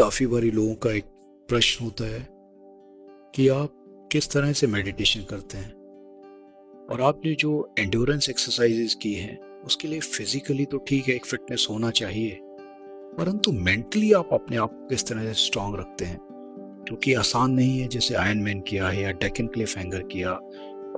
काफ़ी बारी लोगों का एक प्रश्न होता है कि आप किस तरह से मेडिटेशन करते हैं? और आपने जो एंड्योरेंस एक्सरसाइजेस की हैं, उसके लिए फिजिकली तो ठीक है, एक फिटनेस होना चाहिए, परंतु मेंटली आप अपने आप को किस तरह से स्ट्रांग रखते हैं? क्योंकि आसान नहीं है, जैसे आयन मैन किया है या डेकन क्लिफ हैंगर किया,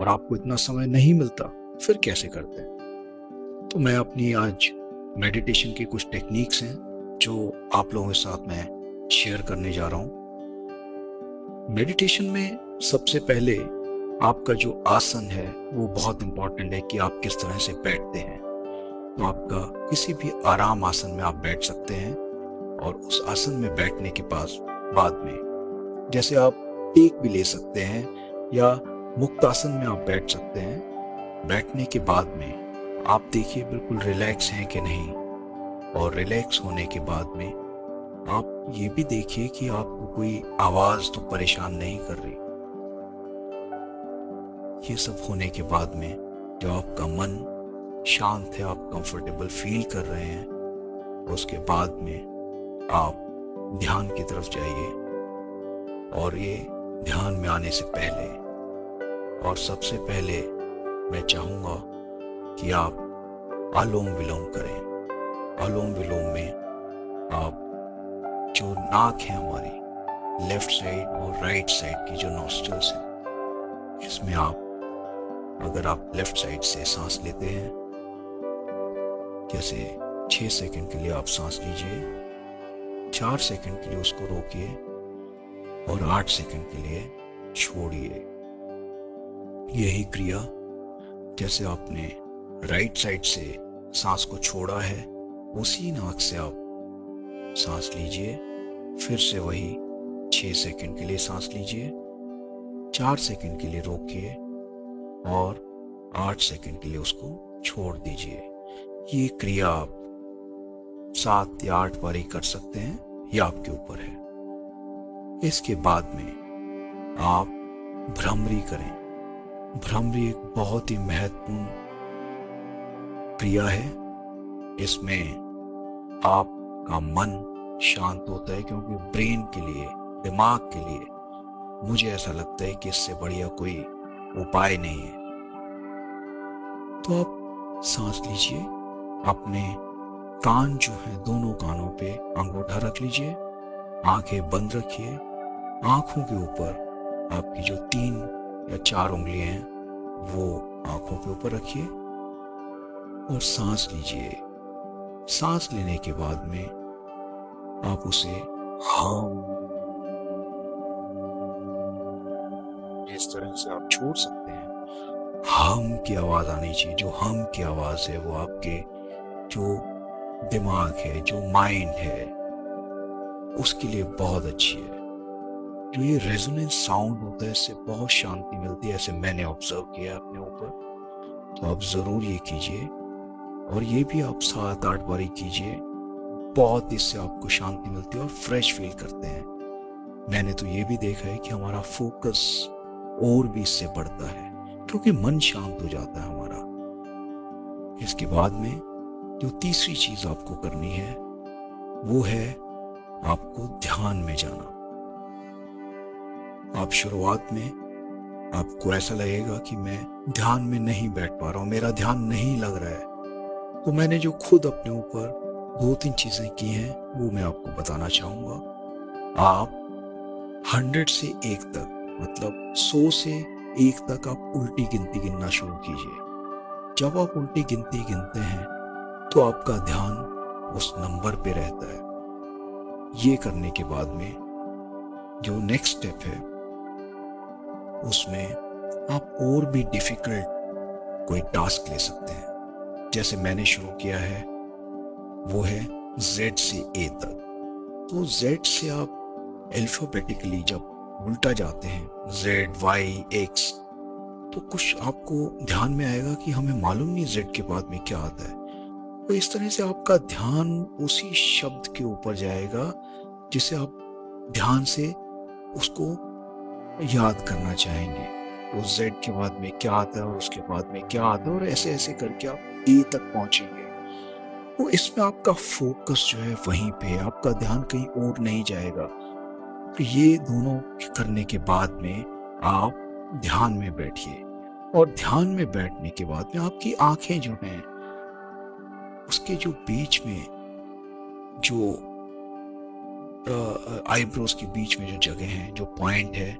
और आपको इतना समय नहीं मिलता, फिर कैसे करते हैं? तो मैं अपनी आज मेडिटेशन की कुछ टेक्निक्स हैं, जो आप लोगों के साथ मैं शेयर करने जा रहा हूँ। मेडिटेशन में सबसे पहले आपका जो आसन है, वो बहुत इंपॉर्टेंट है कि आप किस तरह से बैठते हैं। तो आपका किसी भी आराम आसन में आप बैठ सकते हैं और उस आसन में बैठने के पास, बाद में। जैसे आप टेक भी ले सकते हैं या मुक्त आसन में आप बैठ सकते हैं। बैठने के बाद में आप देखिए बिल्कुल रिलैक्स हैं कि नहीं और रिलैक्स होने के बाद में आप ये भी देखिए कि आपको कोई आवाज़ तो परेशान नहीं कर रही। ये सब होने के बाद में जब आपका मन शांत है, आप कंफर्टेबल फील कर रहे हैं, उसके बाद में आप ध्यान की तरफ़ जाइए। और ये ध्यान में आने से पहले, और सबसे पहले मैं चाहूँगा कि आप आलोम विलोम करें। आलोम विलोम में आप जो नाक है हमारी लेफ़्ट साइड और राइट साइड की जो नॉस्टल्स है, इसमें आप, अगर आप लेफ़्ट साइड से सांस लेते हैं, जैसे छह सेकंड के लिए आप सांस लीजिए, चार सेकंड के लिए उसको रोकिए और आठ सेकंड के लिए छोड़िए। यही क्रिया, जैसे आपने राइट साइड से सांस को छोड़ा है, उसी नाक से आप सांस लीजिए। फिर से वही छह सेकंड के लिए सांस लीजिए, चार सेकंड के लिए रोकिए और आठ सेकंड के लिए उसको छोड़ दीजिए। ये क्रिया आप सात या आठ बार ही कर सकते हैं यह आपके ऊपर है। इसके बाद में आप भ्रमरी करें। भ्रमरी एक बहुत ही महत्वपूर्ण क्रिया है। इसमें आपका मन शांत होता है क्योंकि ब्रेन के लिए, दिमाग के लिए मुझे ऐसा लगता है कि इससे बढ़िया कोई उपाय नहीं है। तो आप सांस लीजिए, अपने कान जो है दोनों कानों पे अंगूठा रख लीजिए, आँखें बंद रखिए, आँखों के ऊपर आपकी जो तीन या चार उंगलियाँ हैं, वो आँखों के ऊपर रखिए और सांस लीजिए। सांस लेने के बाद में आप उसे हम इस तरह से आप छोड़ सकते हैं। हम की आवाज़ आनी चाहिए। जो हम की आवाज़ है, वो आपके जो दिमाग है, जो माइंड है, उसके लिए बहुत अच्छी है। जो ये रेजोनेंस साउंड होता है, इससे बहुत शांति मिलती है, ऐसे मैंने ऑब्ज़र्व किया अपने ऊपर। तो आप ज़रूर ये कीजिए और ये भी आप सात आठ बारी कीजिए। बहुत इससे आपको शांति मिलती है और फ्रेश फील करते हैं। मैंने तो ये भी देखा है कि हमारा फोकस और भी इससे बढ़ता है, क्योंकि मन शांत हो जाता है हमारा। इसके बाद में जो तीसरी चीज़ आपको करनी है, वो है आपको ध्यान में जाना। आप शुरुआत में, आपको ऐसा लगेगा कि मैं ध्यान में नहीं बैठ पा रहा हूँ, मेरा ध्यान नहीं लग रहा है। तो मैंने जो खुद अपने ऊपर दो तीन चीज़ें की हैं, वो मैं आपको बताना चाहूँगा। आप हंड्रेड से एक तक मतलब सौ से एक तक आप उल्टी गिनती गिनना शुरू कीजिए। जब आप उल्टी गिनती गिनते हैं तो आपका ध्यान उस नंबर पे रहता है। ये करने के बाद में जो नेक्स्ट स्टेप है, उसमें आप और भी डिफ़िकल्ट कोई टास्क ले सकते हैं। जैसे मैंने शुरू किया है वो है जेड से ए तक। तो जेड से आप अल्फाबेटिकली जब उल्टा जाते हैं जेड वाई एक्स तो कुछ आपको ध्यान में आएगा कि हमें मालूम नहीं जेड के बाद में क्या आता है। तो इस तरह से आपका ध्यान उसी शब्द के ऊपर जाएगा जिसे आप ध्यान से उसको याद करना चाहेंगे। तो जेड के बाद में क्या आता है और उसके बाद में क्या आता है और ऐसे ऐसे करके आप ए तक पहुँचेंगे। तो इसमें आपका फोकस जो है वहीं पे आपका ध्यान कहीं और नहीं जाएगा। तो ये दोनों करने के बाद में आप ध्यान में बैठिए और ध्यान में बैठने के बाद में आपकी आँखें जो हैं, उसके जो बीच में जो आईब्रोज के बीच में जो जगह है, जो पॉइंट है,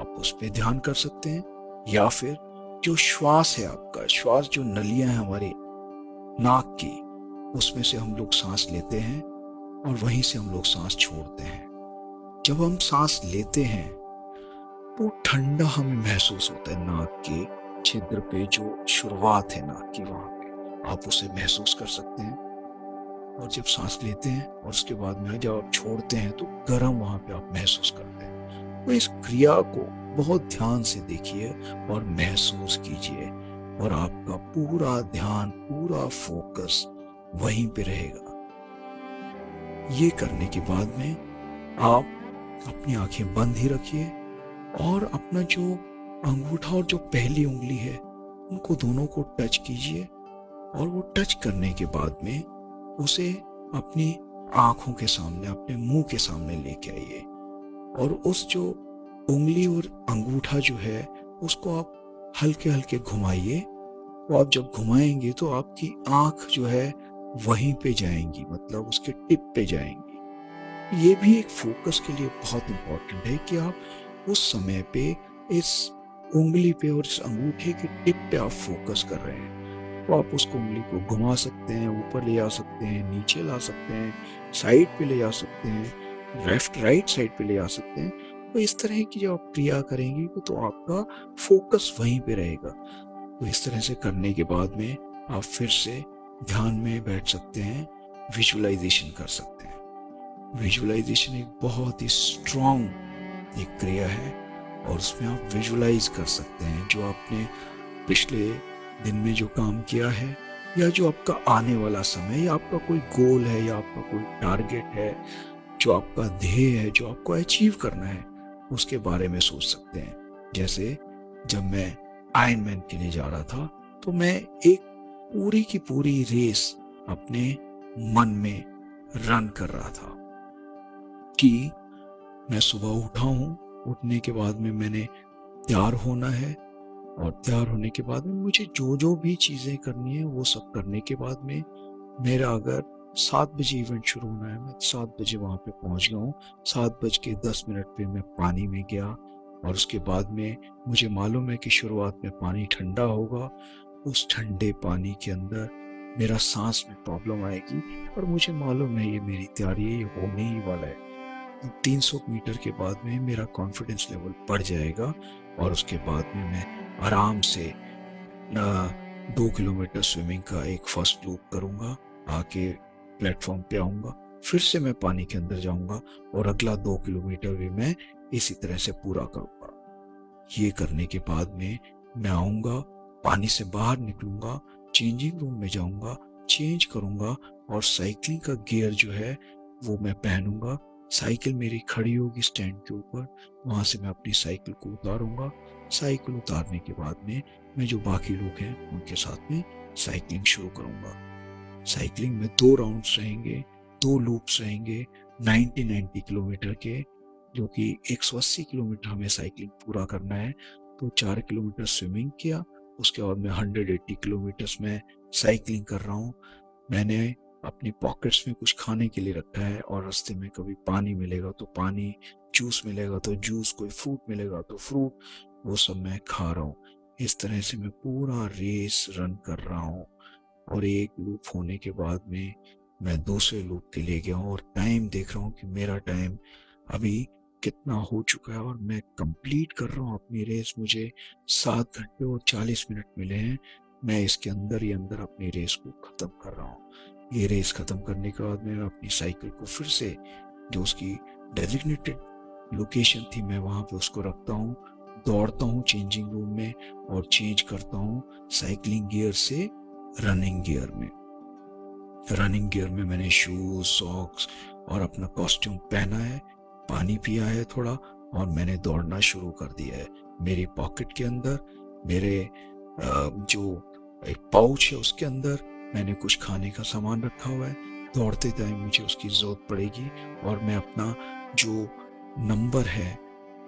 आप उस पर ध्यान कर सकते हैं। या फिर जो श्वास है आपका, श्वास जो नलियाँ हैं हमारी नाक की उसमें से हम लोग सांस लेते हैं और वहीं से हम लोग सांस छोड़ते हैं। जब हम सांस लेते हैं तो ठंडा हमें महसूस होता है नाक के छिद्र पे, जो शुरुआत है नाक की वहाँ पे। आप उसे महसूस कर सकते हैं। और जब सांस लेते हैं और उसके बाद में जब आप छोड़ते हैं तो गर्म वहाँ पे आप महसूस करते हैं। तो इस क्रिया को बहुत ध्यान से देखिए और महसूस कीजिए। और आपका पूरा ध्यान, पूरा फोकस वहीं पे रहेगा। ये करने के बाद में आप अपनी आँखें बंद ही रखिए और अपना जो अंगूठा और जो पहली उंगली है, उनको दोनों को टच कीजिए और वो टच करने के बाद में उसे अपनी आँखों के सामने, अपने मुँह के सामने लेके आइए और उस जो उंगली और अंगूठा जो है, उसको आप हल्के हल्के घुमाइए। तो आप जब घुमाएँगे तो आपकी आँख जो है वहीं पे जाएँगी मतलब उसके टिप पे जाएँगी। ये भी एक फोकस के लिए बहुत इम्पोर्टेंट है कि आप उस समय पे इस उंगली पे और इस अंगूठे के टिप पे आप फोकस कर रहे हैं। तो आप उसको उंगली को घुमा सकते हैं, ऊपर ले जा सकते हैं, नीचे ला सकते हैं साइड पे ले जा सकते हैं लेफ़्ट राइट साइड पे ले जा सकते हैं। तो इस तरह की जब आप क्रिया करेंगे तो आपका फोकस वहीं पे रहेगा। तो इस तरह से करने के बाद में आप फिर से ध्यान में बैठ सकते हैं विजुअलाइजेशन कर सकते हैं। विजुअलाइजेशन एक बहुत ही स्ट्रॉन्ग एक क्रिया है और उसमें आप विजुअलाइज कर सकते हैं जो आपने पिछले दिन में जो काम किया है या जो आपका आने वाला समय, या आपका कोई गोल है, या आपका कोई टारगेट है, जो आपका ध्येय है, जो आपको अचीव करना है, उसके बारे में सोच सकते हैं। जैसे जब मैं आयन मैन के लिए जा रहा था तो मैं एक पूरी की पूरी रेस अपने मन में रन कर रहा था कि मैं सुबह उठा हूँ, उठने के बाद में मैंने तैयार होना है और तैयार होने के बाद में मुझे जो जो भी चीज़ें करनी है, वो सब करने के बाद में मेरा अगर सात बजे इवेंट शुरू होना है, मैं सात बजे वहाँ पे पहुँच गया हूँ। सात बज के दस मिनट पे मैं पानी में गया और उसके बाद में मुझे मालूम है कि शुरुआत में पानी ठंडा होगा उस ठंडे पानी के अंदर मेरा सांस में प्रॉब्लम आएगी और मुझे मालूम है ये मेरी तैयारी ये होने ही वाला है। तीन सौ मीटर के बाद में मेरा कॉन्फिडेंस लेवल बढ़ जाएगा और उसके बाद में मैं आराम से दो किलोमीटर स्विमिंग का एक फ़र्स्ट लूप करूँगा आके प्लेटफॉर्म पे आऊँगा, फिर से मैं पानी के अंदर जाऊँगा और अगला दो किलोमीटर भी मैं इसी तरह से पूरा करूँगा। ये करने के बाद में मैं आऊँगा पानी से बाहर निकलूँगा चेंजिंग रूम में जाऊँगा चेंज करूँगा और साइकिलिंग का गियर जो है वो मैं पहनूँगा। साइकिल मेरी खड़ी होगी स्टैंड के ऊपर, वहाँ से मैं अपनी साइकिल को उतारूँगा। साइकिल उतारने के बाद में मैं जो बाकी लोग हैं उनके साथ में साइकिलिंग शुरू करूँगा। साइकिलिंग में दो राउंड्स रहेंगे, दो लूप्स रहेंगे 90 90 किलोमीटर के, जो कि 180 किलोमीटर हमें साइकिलिंग पूरा करना है। तो चार किलोमीटर स्विमिंग किया उसके बाद मैं 180 किलोमीटर्स में साइकिलिंग कर रहा हूँ। मैंने अपनी पॉकेट्स में कुछ खाने के लिए रखा है और रास्ते में कभी पानी मिलेगा तो पानी जूस मिलेगा तो जूस कोई फ्रूट मिलेगा तो फ्रूट वो सब मैं खा रहा हूँ। इस तरह से मैं पूरा रेस रन कर रहा हूँ और एक लूप होने के बाद में मैं दूसरे लूप के लिए गया हूँ और टाइम देख रहा हूँ कि मेरा टाइम अभी कितना हो चुका है और मैं कंप्लीट कर रहा हूँ अपनी रेस मुझे सात घंटे और चालीस मिनट मिले हैं। मैं इसके अंदर ही अंदर अपनी रेस को ख़त्म कर रहा हूँ। ये रेस ख़त्म करने के बाद मैं अपनी साइकिल को फिर से जो उसकी डेजिग्नेटेड लोकेशन थी, मैं वहाँ पे उसको रखता हूँ, दौड़ता हूँ चेंजिंग रूम में और चेंज करता हूँ साइकिलिंग गियर से रनिंग गियर में। रनिंग गियर में मैंने शूज़ सॉक्स और अपना कॉस्ट्यूम पहना है। पानी पिया है थोड़ा और मैंने दौड़ना शुरू कर दिया है। मेरी पॉकेट के अंदर, मेरे जो एक पाउच है उसके अंदर मैंने कुछ खाने का सामान रखा हुआ है। दौड़ते टाइम मुझे उसकी ज़रूरत पड़ेगी और मैं अपना जो नंबर है,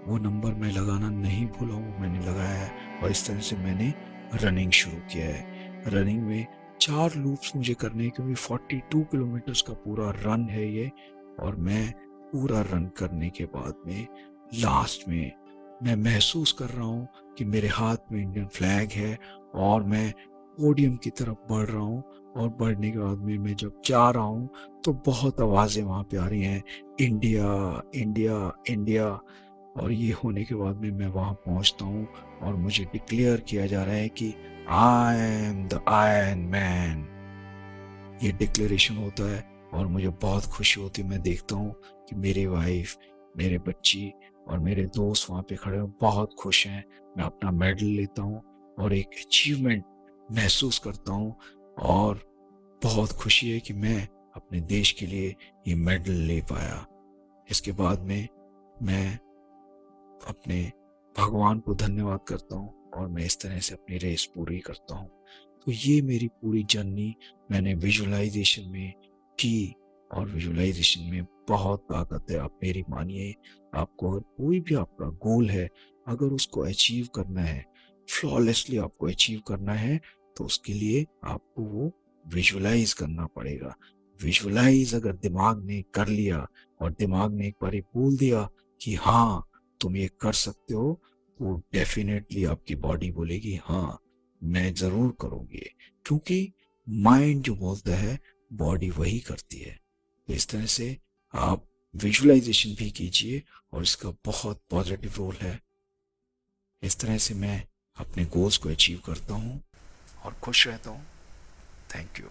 वो नंबर मैं लगाना नहीं भूला हूँ, मैंने लगाया है और इस तरह से मैंने रनिंग शुरू किया है। रनिंग में चार लूप्स मुझे करने क्योंकि 42 किलोमीटर्स का पूरा रन है ये और मैं पूरा रन करने के बाद में लास्ट में, मैं महसूस कर रहा हूँ कि मेरे हाथ में इंडियन फ्लैग है और मैं पोडियम की तरफ़ बढ़ रहा हूँ और बढ़ने के बाद में मैं जब जा रहा हूँ तो बहुत आवाज़ें वहाँ पे आ रही हैं इंडिया इंडिया इंडिया और ये होने के बाद में मैं वहाँ पहुँचता हूँ और मुझे डिक्लेयर किया जा रहा है कि I am the iron man ये डिक्लेरेशन होता है और मुझे बहुत खुशी होती है, मैं देखता हूँ कि मेरी वाइफ मेरे बच्ची और मेरे दोस्त वहाँ पे खड़े हैं। बहुत खुश हैं। मैं अपना मेडल लेता हूँ और एक अचीवमेंट महसूस करता हूँ और बहुत खुशी है कि मैं अपने देश के लिए ये मेडल ले पाया। इसके बाद में मैं अपने भगवान को धन्यवाद करता हूँ और मैं इस तरह से अपनी रेस पूरी करता हूँ। तो ये मेरी पूरी जर्नी मैंने विजुअलाइजेशन में की। और विजुअलाइजेशन में बहुत ताकत है। आप मेरी मानिए आपको अगर कोई भी आपका गोल है अगर उसको अचीव करना है फ्लॉलेसली आपको अचीव करना है तो उसके लिए आपको वो विजुअलाइज करना पड़ेगा। विजुअलाइज अगर दिमाग ने कर लिया और दिमाग ने एक बार बोल दिया कि हाँ तुम ये कर सकते हो तो डेफिनेटली आपकी बॉडी बोलेगी हाँ मैं ज़रूर करूँगी। क्योंकि माइंड जो बोलता है बॉडी वही करती है। इस तरह से आप विजुअलाइजेशन भी कीजिए और इसका बहुत पॉजिटिव रोल है। इस तरह से मैं अपने गोल्स को अचीव करता हूँ और खुश रहता हूँ। Thank you